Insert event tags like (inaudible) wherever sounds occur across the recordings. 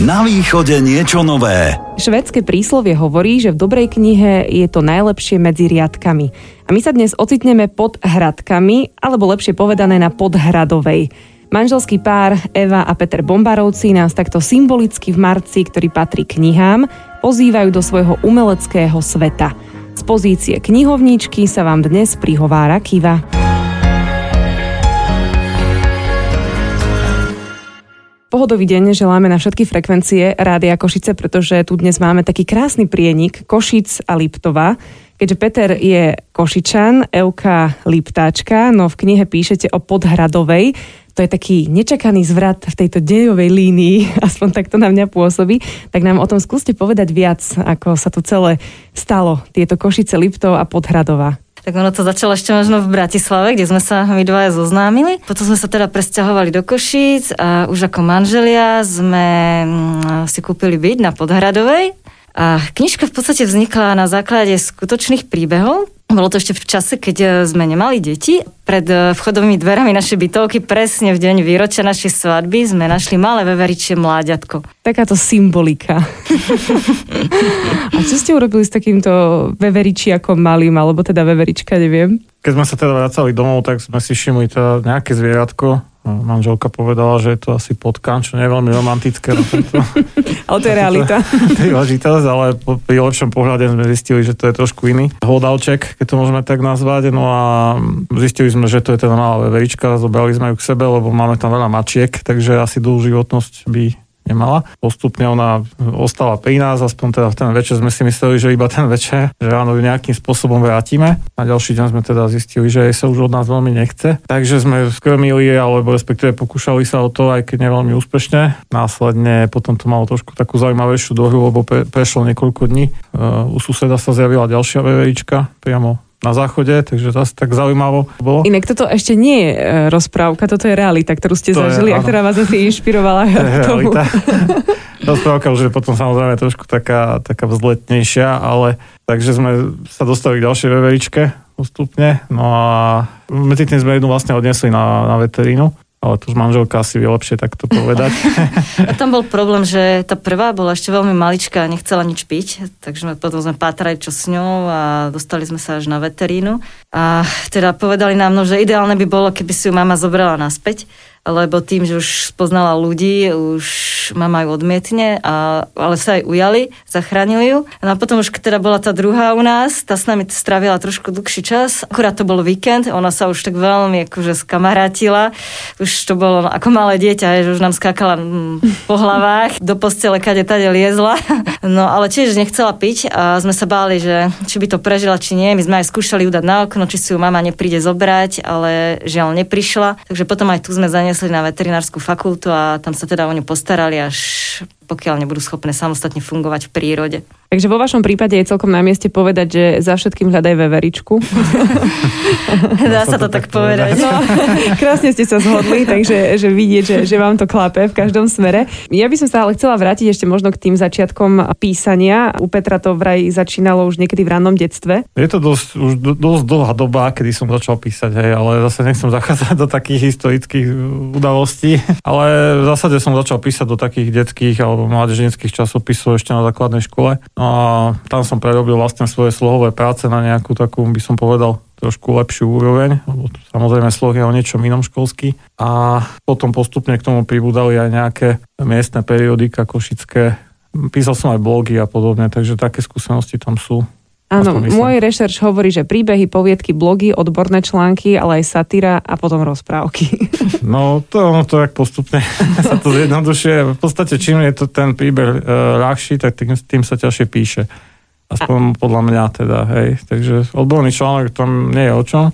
Na východe niečo nové. Švedské príslovie hovorí, že v dobrej knihe je to najlepšie medzi riadkami. A my sa dnes ocitneme pod hradkami, alebo lepšie povedané na podhradovej. Manželský pár Eva a Peter Bombarovci nás takto symbolicky v marci, ktorý patrí knihám, pozývajú do svojho umeleckého sveta. Z pozície knihovníčky sa vám dnes prihovára Kiva. Pohodový deň želáme na všetky frekvencie Rádia Košice, pretože tu dnes máme taký krásny prienik Košic a Liptova. Keďže Peter je Košičan, Euka Liptáčka, no v knihe píšete o Podhradovej, to je taký nečakaný zvrat v tejto dejovej línii, (laughs) aspoň takto na mňa pôsobí, tak nám o tom skúste povedať viac, ako sa to celé stalo, tieto Košice, Liptov a Podhradova. Tak ono to začalo ešte možno v Bratislave, kde sme sa my dvaja zoznámili. Potom sme sa teda presťahovali do Košíc a už ako manželia sme mm, si kúpili byt na Podhradovej. A knižka v podstate vznikla na základe skutočných príbehov, bolo to ešte v čase, keď e, sme nemali deti. Pred e, vchodovými dverami našej bytovky, presne v deň výročia našej svadby, sme našli malé veveričie mláďatko. Takáto symbolika. (laughs) A čo ste urobili s takýmto veveričiakom malým, alebo teda veverička, neviem? Keď sme sa teda vracali domov, tak sme si všimli teda nejaké zvieratko, Manželka povedala, že je to asi potkan, čo nie je veľmi romantické. Na tento, (laughs) ale to je realita. (laughs) Príležitosť, ale pri lepšom pohľade sme zistili, že to je trošku iný hlodavček, keď to môžeme tak nazvať. No a zistili sme, že to je teda malá veverička, zobrali sme ju k sebe, lebo máme tam veľa mačiek, takže asi dlhú životnosť by nemala. Postupne ona ostala pri nás, aspoň teda v ten večer sme si mysleli, že iba ten večer, že ráno ju nejakým spôsobom vrátime. Na ďalší deň sme teda zistili, že jej sa už od nás veľmi nechce. Takže sme skrmili, alebo respektíve pokúšali sa o to, aj keď neveľmi úspešne. Následne potom to malo trošku takú zaujímavejšiu dohru, lebo pre, prešlo niekoľko dní. Uh, u suseda sa zjavila ďalšia veverička priamo na záchode, takže asi tak zaujímavo bolo. Inak toto ešte nie je e, rozprávka, toto je realita, ktorú ste to zažili je, a ktorá vás asi (laughs) inšpirovala to je tomu. realita. (laughs) rozprávka už je potom samozrejme trošku taká, taká vzletnejšia, ale takže sme sa dostali k ďalšej veveričke postupne, no a medzi tým sme jednu vlastne odnesli na, na veterínu ale tu už manželka si vie lepšie takto povedať. (laughs) a tam bol problém, že tá prvá bola ešte veľmi maličká a nechcela nič piť, takže potom sme pátrali čo s ňou a dostali sme sa až na veterínu. A teda povedali nám, no, že ideálne by bolo, keby si ju mama zobrala naspäť, lebo tým, že už spoznala ľudí, už mama ju odmietne, a, ale sa aj ujali, zachránili ju. No a potom už teda bola tá druhá u nás, tá s nami strávila trošku dlhší čas, akurát to bol víkend, ona sa už tak veľmi akože skamarátila, už to bolo ako malé dieťa, že už nám skákala mm, po hlavách, do postele kade tade liezla, (laughs) no ale tiež nechcela piť a sme sa báli, že či by to prežila, či nie. My sme aj skúšali ju dať na okno, či si ju mama nepríde zobrať, ale žiaľ neprišla, takže potom aj tu sme za preniesli na veterinárskú fakultu a tam sa teda o ňu postarali až pokiaľ nebudú schopné samostatne fungovať v prírode. Takže vo vašom prípade je celkom na mieste povedať, že za všetkým hľadaj veveričku. (laughs) Dá sa to tak povedať. No, (laughs) krásne ste sa zhodli, takže že vidieť, že, že vám to klape v každom smere. Ja by som sa ale chcela vrátiť ešte možno k tým začiatkom písania. U Petra to vraj začínalo už niekedy v rannom detstve. Je to dosť, už dosť dlhá doba, kedy som začal písať, hej, ale zase nechcem zachádzať do takých historických udalostí. Ale v zásade som začal písať do takých detských alebo mládežnických časopisov ešte na základnej škole. No a tam som prerobil vlastne svoje slohové práce na nejakú takú, by som povedal, trošku lepšiu úroveň, lebo samozrejme sloh je o niečom inom školský. A potom postupne k tomu pribudali aj nejaké miestne periodika košické. Písal som aj blogy a podobne, takže také skúsenosti tam sú. Áno, môj rešerš hovorí, že príbehy, poviedky, blogy, odborné články, ale aj satíra a potom rozprávky. (laughs) No, to ono to tak postupne (laughs) sa to zjednodušuje. V podstate, čím je to ten príbeh e, ľahší, tak tým, tým sa ťažšie píše. Aspoň a... podľa mňa teda, hej. Takže odborný článok tam nie je o čom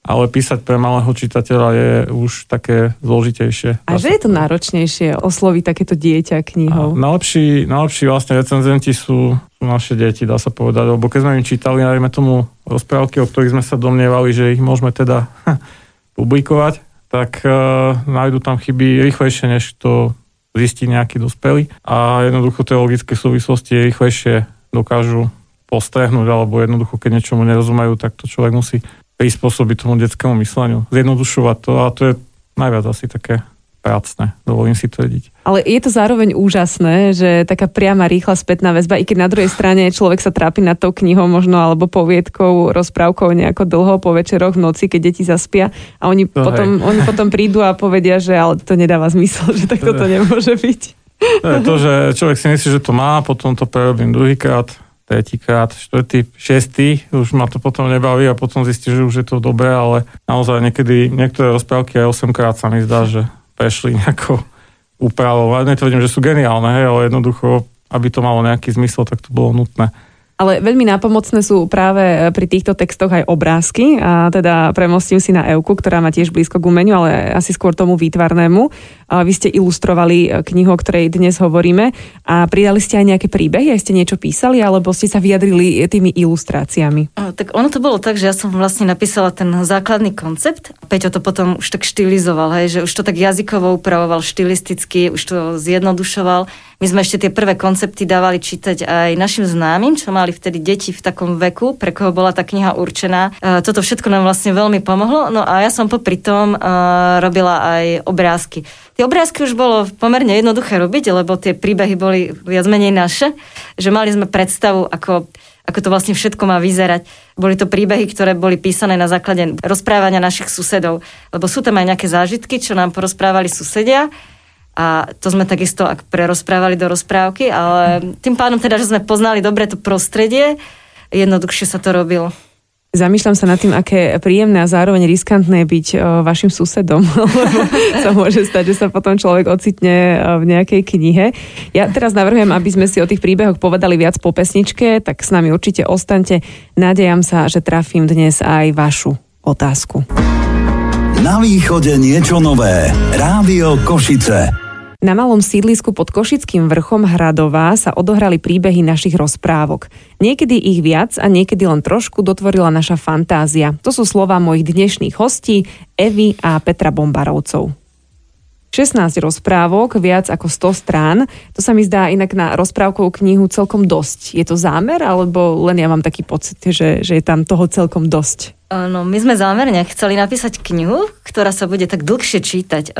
ale písať pre malého čitateľa je už také zložitejšie. A že je to náročnejšie osloviť takéto dieťa knihou? najlepší, najlepší vlastne recenzenti sú, sú naše deti, dá sa povedať, lebo keď sme im čítali, najmä tomu rozprávky, o ktorých sme sa domnievali, že ich môžeme teda (laughs) publikovať, tak uh, nájdu tam chyby rýchlejšie, než to zistí nejaký dospelý. A jednoducho tie logické súvislosti rýchlejšie dokážu postrehnúť, alebo jednoducho, keď niečomu nerozumajú, tak to človek musí prispôsobiť tomu detskému mysleniu, zjednodušovať to a to je najviac asi také pracné, dovolím si tvrdiť. Ale je to zároveň úžasné, že taká priama rýchla spätná väzba, i keď na druhej strane človek sa trápi nad tou knihou možno alebo poviedkou, rozprávkou nejako dlho po večeroch v noci, keď deti zaspia a oni, To potom, oni potom prídu a povedia, že ale to nedáva zmysel, že tak toto nemôže byť. To je to, že človek si myslí, že to má, potom to prerobím druhýkrát, tretíkrát, štvrtý, šiestý, už ma to potom nebaví a potom zistí, že už je to dobré, ale naozaj niekedy niektoré rozprávky aj 8 krát sa mi zdá, že prešli nejakou úpravou. A netvrdím, že sú geniálne, hej, ale jednoducho, aby to malo nejaký zmysel, tak to bolo nutné. Ale veľmi nápomocné sú práve e, pri týchto textoch aj obrázky a teda premostím si na Euku, ktorá má tiež blízko k umeniu, ale asi skôr tomu výtvarnému. Vy ste ilustrovali e, knihu, o ktorej dnes hovoríme a pridali ste aj nejaké príbehy, aj ste niečo písali, alebo ste sa vyjadrili tými ilustráciami? Tak ono to bolo tak, že ja som vlastne napísala ten základný koncept. Peťo to potom už tak štilizoval, hej, že už to tak jazykovo upravoval, štilisticky, už to zjednodušoval. My sme ešte tie prvé koncepty dávali čítať aj našim známym, čo mali vtedy deti v takom veku, pre koho bola tá kniha určená. E, Toto všetko nám vlastne veľmi pomohlo. No a ja som popri tom e, robila aj obrázky. Tie obrázky už bolo pomerne jednoduché robiť, lebo tie príbehy boli viac menej naše, že mali sme predstavu, ako ako to vlastne všetko má vyzerať. Boli to príbehy, ktoré boli písané na základe rozprávania našich susedov, lebo sú tam aj nejaké zážitky, čo nám porozprávali susedia a to sme takisto ak prerozprávali do rozprávky, ale tým pádom teda, že sme poznali dobre to prostredie, jednoduchšie sa to robilo. Zamýšľam sa nad tým, aké príjemné a zároveň riskantné byť o, vašim susedom, (laughs) lebo sa môže stať, že sa potom človek ocitne o, v nejakej knihe. Ja teraz navrhujem, aby sme si o tých príbehoch povedali viac po pesničke, tak s nami určite ostaňte. Nádejam sa, že trafím dnes aj vašu otázku. Na východe niečo nové. Rádio Košice. Na malom sídlisku pod Košickým vrchom Hradová sa odohrali príbehy našich rozprávok. Niekedy ich viac a niekedy len trošku dotvorila naša fantázia. To sú slova mojich dnešných hostí Evy a Petra Bombarovcov. 16 rozprávok, viac ako 100 strán. To sa mi zdá inak na rozprávkovú knihu celkom dosť. Je to zámer, alebo len ja mám taký pocit, že, že je tam toho celkom dosť? No, my sme zámerne chceli napísať knihu, ktorá sa bude tak dlhšie čítať.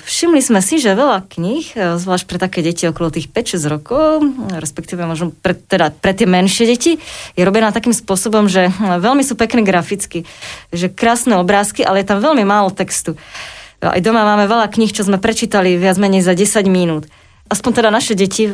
Všimli sme si, že veľa kníh, zvlášť pre také deti okolo tých 5-6 rokov, respektíve možno pre, teda pre tie menšie deti, je robená takým spôsobom, že veľmi sú pekné graficky, že krásne obrázky, ale je tam veľmi málo textu. Aj doma máme veľa kníh, čo sme prečítali viac menej za 10 minút aspoň teda naše deti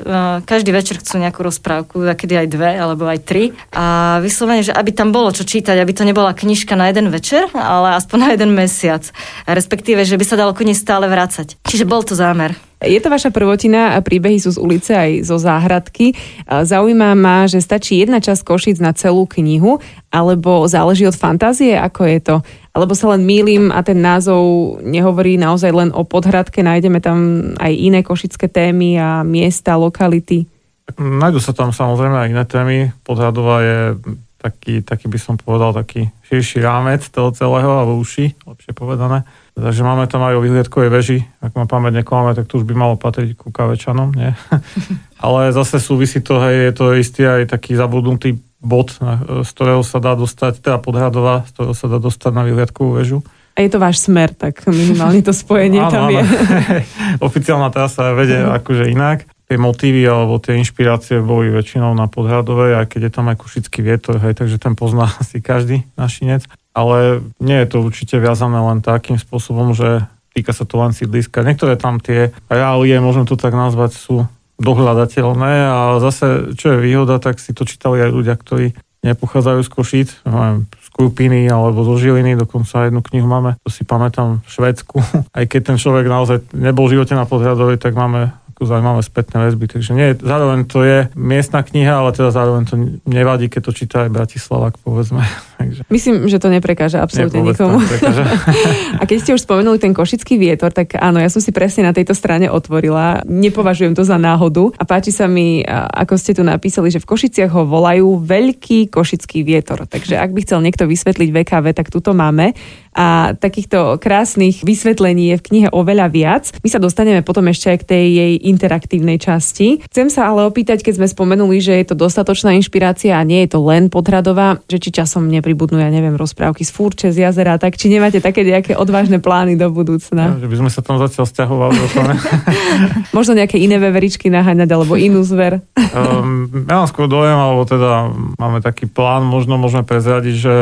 každý večer chcú nejakú rozprávku, kedy aj dve alebo aj tri. A vyslovene, že aby tam bolo čo čítať, aby to nebola knižka na jeden večer, ale aspoň na jeden mesiac. A respektíve, že by sa dalo ku nej stále vrácať. Čiže bol to zámer. Je to vaša prvotina a príbehy sú z ulice aj zo záhradky. Zaujíma ma, že stačí jedna časť Košic na celú knihu, alebo záleží od fantázie, ako je to? Alebo sa len mýlim a ten názov nehovorí naozaj len o podhradke, nájdeme tam aj iné košické témy a miesta, lokality? Nájdu sa tam samozrejme aj iné témy. Podhradová je taký, taký by som povedal, taký širší rámec toho celého, alebo uši, lepšie povedané. Takže máme tam aj o vyhliadkovej veži. Ak ma pamäť neklamme, tak to už by malo patriť ku kavečanom, nie? (laughs) Ale zase súvisí to, hej, je to istý aj taký zabudnutý bod, z ktorého sa dá dostať, teda podhradová, z ktorého sa dá dostať na vyhliadkovú väžu. A je to váš smer, tak minimálne to spojenie áno, tam je. (laughs) (laughs) Oficiálna trasa vedie mm. akože inak. Tie motívy alebo tie inšpirácie boli väčšinou na podhradovej, aj keď je tam aj kušický vietor, hej, takže ten pozná (laughs) asi každý našinec ale nie je to určite viazané len takým spôsobom, že týka sa to len sídliska. Niektoré tam tie reálie, môžeme to tak nazvať, sú dohľadateľné a zase, čo je výhoda, tak si to čítali aj ľudia, ktorí nepochádzajú z Košíc, neviem, z Krupiny alebo zo Žiliny, dokonca jednu knihu máme, to si pamätám v Švedsku. (laughs) Aj keď ten človek naozaj nebol v živote na Podhradovej, tak máme zaujímavé spätné väzby. Takže nie, zároveň to je miestna kniha, ale teda zároveň to nevadí, keď to číta aj Bratislavák, povedzme. Takže... Myslím, že to neprekáža absolútne Nie, nikomu. (laughs) a keď ste už spomenuli ten košický vietor, tak áno, ja som si presne na tejto strane otvorila. Nepovažujem to za náhodu a páči sa mi, ako ste tu napísali, že v Košiciach ho volajú veľký košický vietor. Takže ak by chcel niekto vysvetliť VKV, tak tuto máme a takýchto krásnych vysvetlení je v knihe oveľa viac. My sa dostaneme potom ešte aj k tej jej interaktívnej časti. Chcem sa ale opýtať, keď sme spomenuli, že je to dostatočná inšpirácia a nie je to len podhradová, že či časom pribudnú, ja neviem, rozprávky z fúrče, z jazera, tak či nemáte také nejaké odvážne plány do budúcna? Ja, že by sme sa tam zatiaľ stiahovali. (laughs) Možno nejaké iné veveričky naháňať, alebo inú zver? um, ja mám skôr dojem, alebo teda máme taký plán, možno môžeme prezradiť, že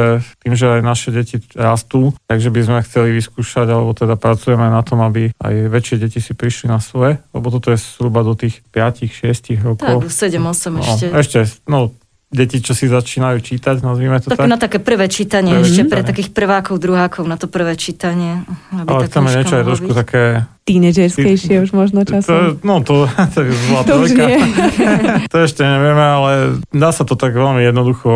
tým, že aj naše deti rastú, takže by sme chceli vyskúšať, alebo teda pracujeme na tom, aby aj väčšie deti si prišli na svoje, lebo toto je zhruba do tých 5-6 rokov. Tak, 7-8 no, ešte. Ešte, no deti, čo si začínajú čítať, nazvime to tak. tak. na také prvé čítanie, prvé ešte čítanie. pre takých prvákov, druhákov, na to prvé čítanie. Aby Ale chceme niečo aj trošku také... Tínedžerskejšie už možno časom. To, no to, (laughs) to je zlá to už nie. (laughs) to ešte nevieme, ale dá sa to tak veľmi jednoducho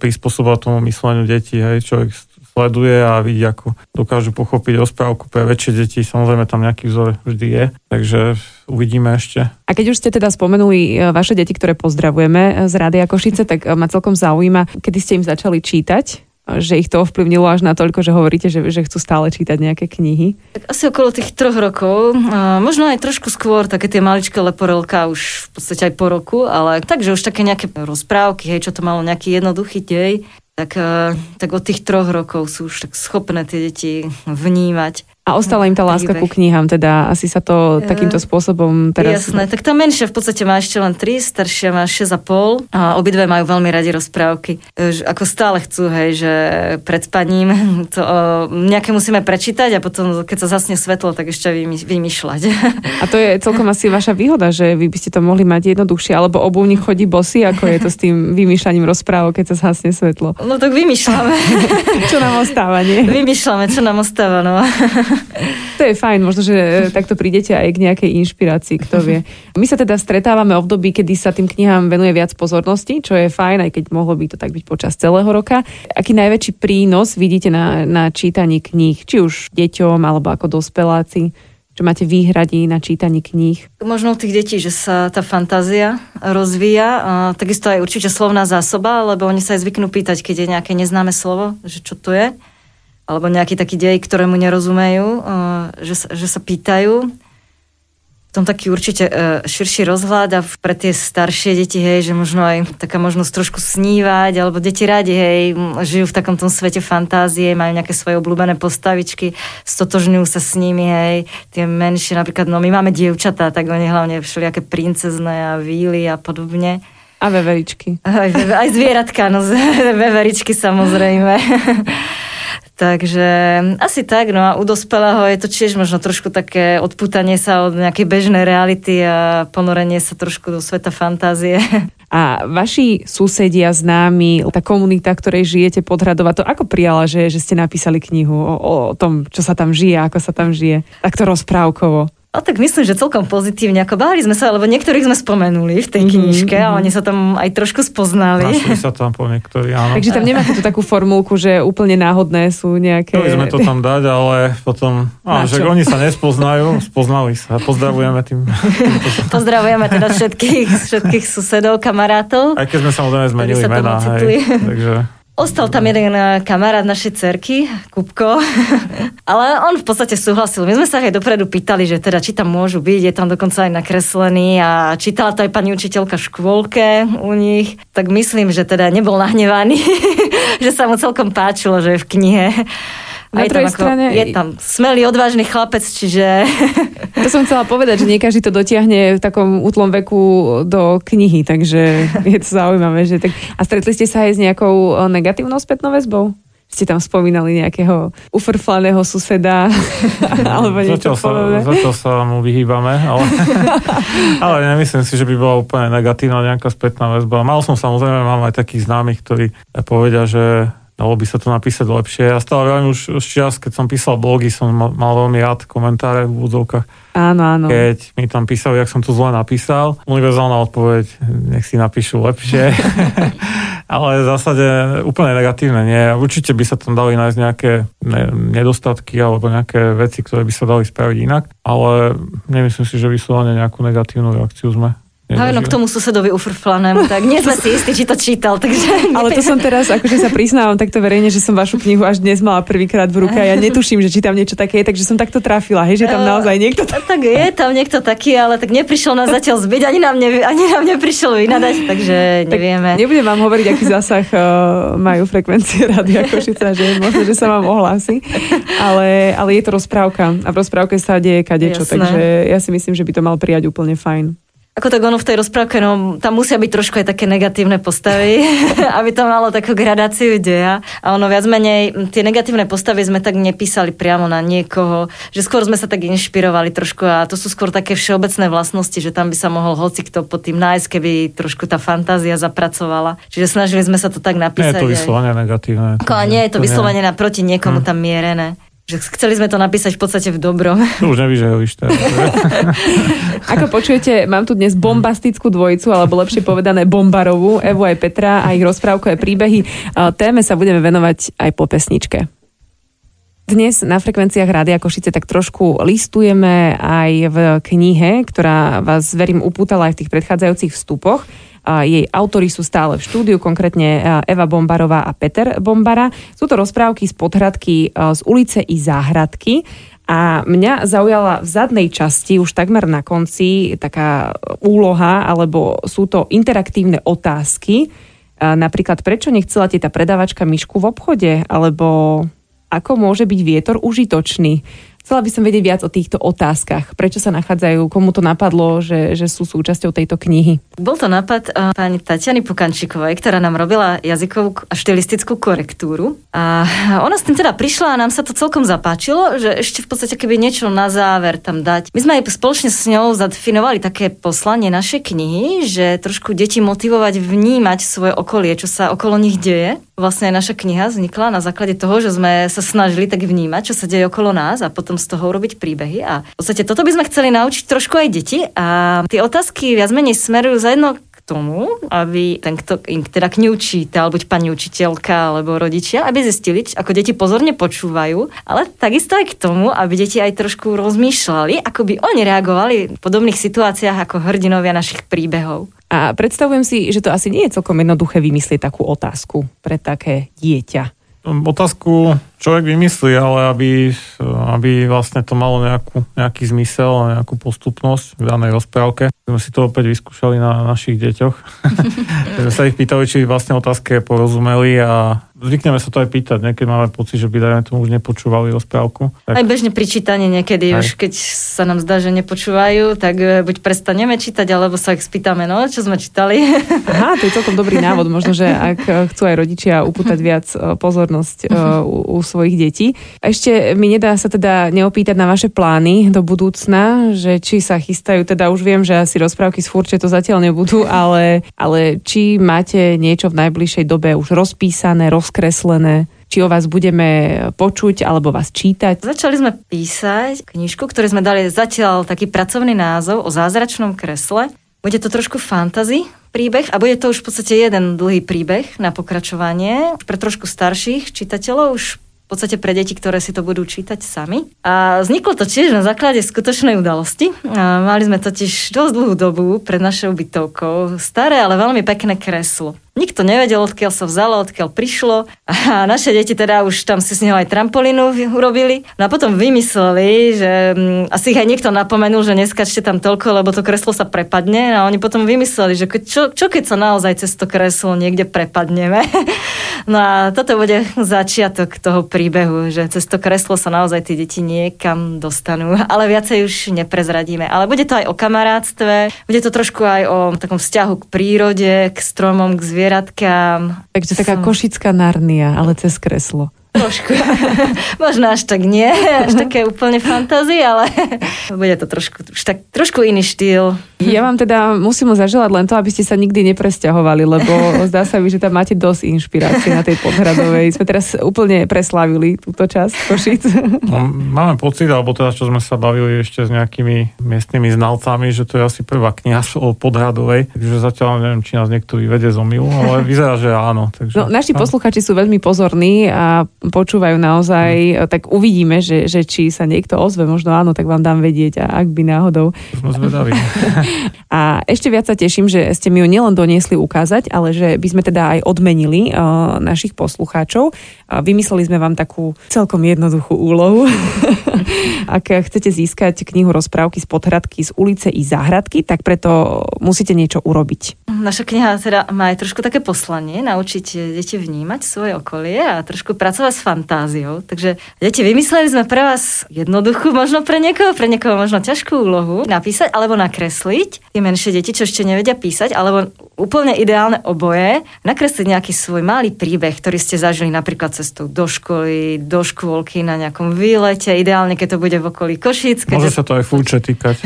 prispôsobovať tomu mysleniu detí. Hej, človek sleduje a vidí, ako dokážu pochopiť rozprávku pre väčšie deti. Samozrejme tam nejaký vzor vždy je, takže uvidíme ešte. A keď už ste teda spomenuli e, vaše deti, ktoré pozdravujeme z Rádia Košice, tak e, ma celkom zaujíma, kedy ste im začali čítať? že ich to ovplyvnilo až na toľko, že hovoríte, že, že chcú stále čítať nejaké knihy? Tak asi okolo tých troch rokov, možno aj trošku skôr, také tie maličké leporelka už v podstate aj po roku, ale takže už také nejaké rozprávky, hej, čo to malo nejaký jednoduchý dej, tak, eh, tak od tých troch rokov sú už tak schopné tie deti vnímať. A ostala im tá láska ku knihám, teda asi sa to takýmto spôsobom teraz... Jasné, tak tá menšia v podstate má ešte len 3, staršia má 6,5 a obidve majú veľmi radi rozprávky. Ako stále chcú, hej, že pred spaním (laughs) to o, nejaké musíme prečítať a potom, keď sa zasne svetlo, tak ešte vymýšľať. A to je celkom asi vaša výhoda, že vy by ste to mohli mať jednoduchšie, alebo obuvník chodí bosy, ako je to s tým vymýšľaním rozprávok, keď sa zasne svetlo. No tak vymýšľame. (laughs) čo nám ostáva, nie? Vymýšľame, čo nám ostáva, no. (laughs) To je fajn, možno, že e, takto prídete aj k nejakej inšpirácii, kto vie. My sa teda stretávame v období, kedy sa tým knihám venuje viac pozornosti, čo je fajn, aj keď mohlo by to tak byť počas celého roka. Aký najväčší prínos vidíte na, na čítaní kníh, či už deťom, alebo ako dospeláci? Čo máte výhradi na čítaní kníh? Možno u tých detí, že sa tá fantázia rozvíja. A takisto aj určite slovná zásoba, lebo oni sa aj zvyknú pýtať, keď je nejaké neznáme slovo, že čo to je alebo nejaký taký dej, ktorému nerozumejú, eh, že, že sa pýtajú. Tom taký určite eh, širší rozhľad a pre tie staršie deti, hej, že možno aj taká možnosť trošku snívať, alebo deti radi, hej, žijú v takom tom svete fantázie, majú nejaké svoje obľúbené postavičky, stotožňujú sa s nimi, hej, tie menšie, napríklad, no my máme dievčatá, tak oni hlavne všelijaké princezné a víly a podobne. A veveričky. Aj, aj zvieratka, no (laughs) veveričky samozrejme. (laughs) Takže asi tak, no a u dospelého je to tiež možno trošku také odputanie sa od nejakej bežnej reality a ponorenie sa trošku do sveta fantázie. A vaši susedia, známi, tá komunita, ktorej žijete Hradova, to ako prijala, že, že ste napísali knihu o, o tom, čo sa tam žije, ako sa tam žije, takto rozprávkovo? A tak myslím, že celkom pozitívne. Ako báli sme sa, lebo niektorých sme spomenuli v tej mhm, knižke mm-hmm. a oni sa tam aj trošku spoznali. Našli sa tam po niektorí, áno. Takže tam nemáte tu takú formulku, že úplne náhodné sú nejaké... Chceli sme to tam dať, ale potom... Á, že oni sa nespoznajú, spoznali sa. Pozdravujeme tým. (laughs) Pozdravujeme teda všetkých, všetkých susedov, kamarátov. Aj keď sme samozrejme zmenili mená. Hej, takže... Ostal tam jeden eh, kamarát našej cerky, Kupko, (laughs) ale on v podstate súhlasil. My sme sa aj dopredu pýtali, že teda či tam môžu byť, je tam dokonca aj nakreslený a čítala to aj pani učiteľka v škôlke u nich, tak myslím, že teda nebol nahnevaný, (laughs) že sa mu celkom páčilo, že je v knihe. Na druhej strane... Je tam smelý, odvážny chlapec, čiže... To som chcela povedať, že nie každý to dotiahne v takom útlom veku do knihy, takže je to zaujímavé. Že tak... A stretli ste sa aj s nejakou negatívnou spätnou väzbou? ste tam spomínali nejakého ufrflaného suseda (laughs) alebo niečo zatiaľ sa, zatiaľ sa mu vyhýbame, ale, (laughs) ale nemyslím si, že by bola úplne negatívna nejaká spätná väzba. Mal som samozrejme, mám aj takých známych, ktorí povedia, že dalo by sa to napísať lepšie. Ja stále veľmi už, už čas, keď som písal blogy, som mal, mal veľmi rád komentáre v úvodzovkách. Áno, áno. Keď mi tam písali, jak som to zle napísal, univerzálna odpoveď, nech si napíšu lepšie. (laughs) Ale v zásade úplne negatívne nie. Určite by sa tam dali nájsť nejaké nedostatky alebo nejaké veci, ktoré by sa dali spraviť inak, ale nemyslím si, že vyslovene nejakú negatívnu reakciu sme Áno, k tomu susedovi ufrflanému, tak nie sme si istí, či to čítal, takže... (laughs) Ale to som teraz, akože sa priznávam takto verejne, že som vašu knihu až dnes mala prvýkrát v ruke a ja netuším, že či tam niečo také je, takže som takto trafila, hej, že tam naozaj niekto... Tak, tak je tam niekto taký, ale tak neprišiel nás zatiaľ zbyť, ani nám, ne, ani nám neprišiel vynadať, takže nevieme. Tak nebudem vám hovoriť, aký zásah uh, majú frekvencie Rádia Košica, že možno, že sa vám ohlási, ale, ale je to rozprávka a v rozprávke sa deje kadečo, Jasné. takže ja si myslím, že by to mal prijať úplne fajn. Ako tak ono v tej rozprávke, no tam musia byť trošku aj také negatívne postavy, (laughs) aby to malo takú gradáciu deja. A ono viac menej, tie negatívne postavy sme tak nepísali priamo na niekoho, že skôr sme sa tak inšpirovali trošku a to sú skôr také všeobecné vlastnosti, že tam by sa mohol hoci kto pod tým nájsť, keby trošku tá fantázia zapracovala. Čiže snažili sme sa to tak napísať. Nie je to vyslovene negatívne. Ko, nie je to, to vyslovene naproti niekomu hm. tam mierené že chceli sme to napísať v podstate v dobrom. To už nevyžehovíš (laughs) Ako počujete, mám tu dnes bombastickú dvojicu, alebo lepšie povedané bombarovú, Evu aj Petra a ich rozprávkové príbehy. Téme sa budeme venovať aj po pesničke. Dnes na frekvenciách Rádia Košice tak trošku listujeme aj v knihe, ktorá vás, verím, upútala aj v tých predchádzajúcich vstupoch. Jej autory sú stále v štúdiu, konkrétne Eva Bombarová a Peter Bombara. Sú to rozprávky z podhradky z ulice i záhradky. A mňa zaujala v zadnej časti, už takmer na konci, taká úloha, alebo sú to interaktívne otázky. Napríklad, prečo nechcela tá predavačka myšku v obchode? Alebo ako môže byť vietor užitočný? Chcela by som vedieť viac o týchto otázkach. Prečo sa nachádzajú, komu to napadlo, že, že sú súčasťou tejto knihy? Bol to nápad uh, pani Tatiany Pukančikovej, ktorá nám robila jazykovú a štilistickú korektúru. A ona s tým teda prišla a nám sa to celkom zapáčilo, že ešte v podstate keby niečo na záver tam dať. My sme aj spoločne s ňou zadefinovali také poslanie našej knihy, že trošku deti motivovať vnímať svoje okolie, čo sa okolo nich deje. Vlastne naša kniha vznikla na základe toho, že sme sa snažili tak vnímať, čo sa deje okolo nás a potom z toho urobiť príbehy. A v podstate toto by sme chceli naučiť trošku aj deti. A tie otázky viac menej smerujú za jedno tomu, aby ten, kto im teda knihu čítal, buď pani učiteľka alebo rodičia, aby zistili, ako deti pozorne počúvajú, ale takisto aj k tomu, aby deti aj trošku rozmýšľali, ako by oni reagovali v podobných situáciách ako hrdinovia našich príbehov. A predstavujem si, že to asi nie je celkom jednoduché vymyslieť takú otázku pre také dieťa. Otázku človek vymyslí, ale aby, aby vlastne to malo nejakú, nejaký zmysel a nejakú postupnosť v danej rozprávke. My sme si to opäť vyskúšali na našich deťoch. (laughs) sme sa ich pýtali, či vlastne otázke porozumeli a zvykneme sa to aj pýtať, niekedy máme pocit, že by dajme tomu už nepočúvali rozprávku. Tak... Aj bežne pri čítaní niekedy aj. už, keď sa nám zdá, že nepočúvajú, tak e, buď prestaneme čítať, alebo sa ich spýtame, no, čo sme čítali. (laughs) Aha, to je celkom dobrý návod. Možno, že ak e, chcú aj rodičia upútať viac e, pozornosť u, u svojich detí. Ešte mi nedá sa teda neopýtať na vaše plány do budúcna, že či sa chystajú, teda už viem, že asi rozprávky z furče to zatiaľ nebudú, (laughs) ale, ale či máte niečo v najbližšej dobe už rozpísané, roz rozkreslené či o vás budeme počuť alebo vás čítať? Začali sme písať knižku, ktoré sme dali zatiaľ taký pracovný názov o zázračnom kresle. Bude to trošku fantasy príbeh a bude to už v podstate jeden dlhý príbeh na pokračovanie. Pre trošku starších čitateľov už v podstate pre deti, ktoré si to budú čítať sami. A vzniklo to tiež na základe skutočnej udalosti. A mali sme totiž dosť dlhú dobu pred našou bytovkou staré, ale veľmi pekné kreslo. Nikto nevedel, odkiaľ sa vzalo, odkiaľ prišlo. A naše deti teda už tam si s neho aj trampolínu urobili. No a potom vymysleli, že um, asi ich aj niekto napomenul, že neskačte tam toľko, lebo to kreslo sa prepadne. A oni potom vymysleli, že čo, čo keď sa naozaj cez to kreslo niekde prepadneme. (laughs) no a toto bude začiatok toho príbehu, že cez to kreslo sa naozaj tí deti niekam dostanú. Ale viacej už neprezradíme. Ale bude to aj o kamarátstve, bude to trošku aj o takom vzťahu k prírode, k stromom, k zvieratám zvieratkám. Takže taká som... košická narnia, ale cez kreslo. Trošku. (laughs) Možno až tak nie, až také úplne fantázie, ale (laughs) bude to trošku, už tak, trošku iný štýl. Ja vám teda musím zaželať len to, aby ste sa nikdy nepresťahovali, lebo (laughs) zdá sa mi, že tam máte dosť inšpirácie na tej podhradovej. Sme teraz úplne preslavili túto časť Košic. No, máme pocit, alebo teda čo sme sa bavili ešte s nejakými miestnymi znalcami, že to je asi prvá kniha o podhradovej, takže zatiaľ neviem, či nás niekto vyvede z omilu, ale vyzerá, že áno. Takže, no, naši posluchači sú veľmi pozorní a počúvajú naozaj, tak uvidíme, že, že či sa niekto ozve, možno áno, tak vám dám vedieť, a ak by náhodou. Sme zvedaví. (laughs) a ešte viac sa teším, že ste mi ju nielen doniesli ukázať, ale že by sme teda aj odmenili uh, našich poslucháčov. Uh, vymysleli sme vám takú celkom jednoduchú úlohu. (laughs) ak chcete získať knihu rozprávky z podhradky z ulice i záhradky, tak preto musíte niečo urobiť. Naša kniha teda má aj trošku také poslanie, naučiť deti vnímať svoje okolie a trošku pracovať s fantáziou. Takže deti, vymysleli sme pre vás jednoduchú, možno pre niekoho, pre niekoho možno ťažkú úlohu napísať alebo nakresliť. Tie menšie deti, čo ešte nevedia písať, alebo úplne ideálne oboje, nakresliť nejaký svoj malý príbeh, ktorý ste zažili napríklad cestou do školy, do škôlky, na nejakom výlete, ideálne, keď to bude v okolí Košíc. Môže sa to aj fúče týkať.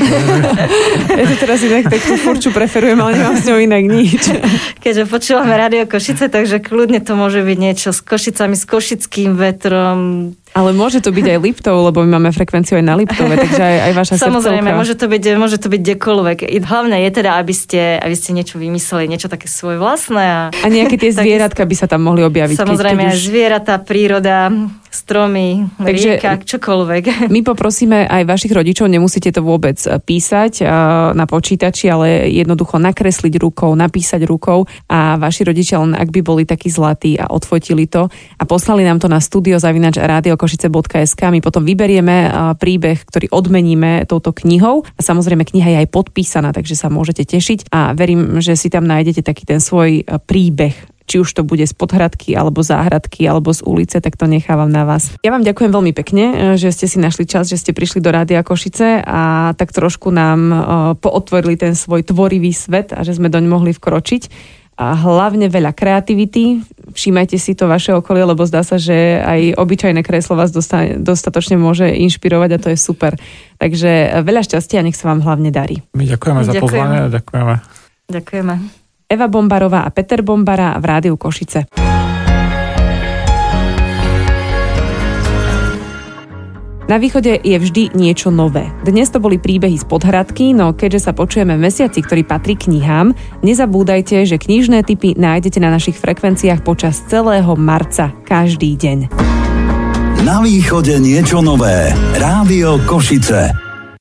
(laughs) ja to teraz inak takú furču preferujem, ale nemám s ňou inak nič. (laughs) Keďže počúvame Radio Košice, takže kľudne to môže byť niečo s Košicami, s košickým vetrom, ale môže to byť aj Liptov, lebo my máme frekvenciu aj na Liptove, takže aj, aj vaša (laughs) Samozrejme, srdcovka. môže to byť, môže to byť kdekoľvek. Hlavne je teda, aby ste, aby ste niečo vymysleli, niečo také svoje vlastné. A, a nejaké tie (laughs) zvieratka by sa tam mohli objaviť. Samozrejme, keď, keď už... zvieratá, príroda, stromy, Takže rieka, čokoľvek. (laughs) My poprosíme aj vašich rodičov, nemusíte to vôbec e, písať e, na počítači, ale jednoducho nakresliť rukou, napísať rukou a vaši rodičia len ak by boli takí zlatí a odfotili to a poslali nám to na studio zavinač radiokošice.sk. My potom vyberieme príbeh, ktorý odmeníme touto knihou a samozrejme kniha je aj podpísaná, takže sa môžete tešiť a verím, že si tam nájdete taký ten svoj príbeh či už to bude z podhradky, alebo záhradky, alebo z ulice, tak to nechávam na vás. Ja vám ďakujem veľmi pekne, e, že ste si našli čas, že ste prišli do Rádia Košice a tak trošku nám e, pootvorili ten svoj tvorivý svet a že sme doň mohli vkročiť. A hlavne veľa kreativity. Všímajte si to vaše okolie, lebo zdá sa, že aj obyčajné kreslo vás dosta- dostatočne môže inšpirovať a to je super. Takže e, veľa šťastia a nech sa vám hlavne darí. My ďakujeme za pozvanie. Ďakujeme. Ďakujeme. Eva Bombarová a Peter Bombara v Rádiu Košice. Na východe je vždy niečo nové. Dnes to boli príbehy z podhradky, no keďže sa počujeme v mesiaci, ktorý patrí knihám, nezabúdajte, že knižné typy nájdete na našich frekvenciách počas celého marca, každý deň. Na východe niečo nové. Rádio Košice.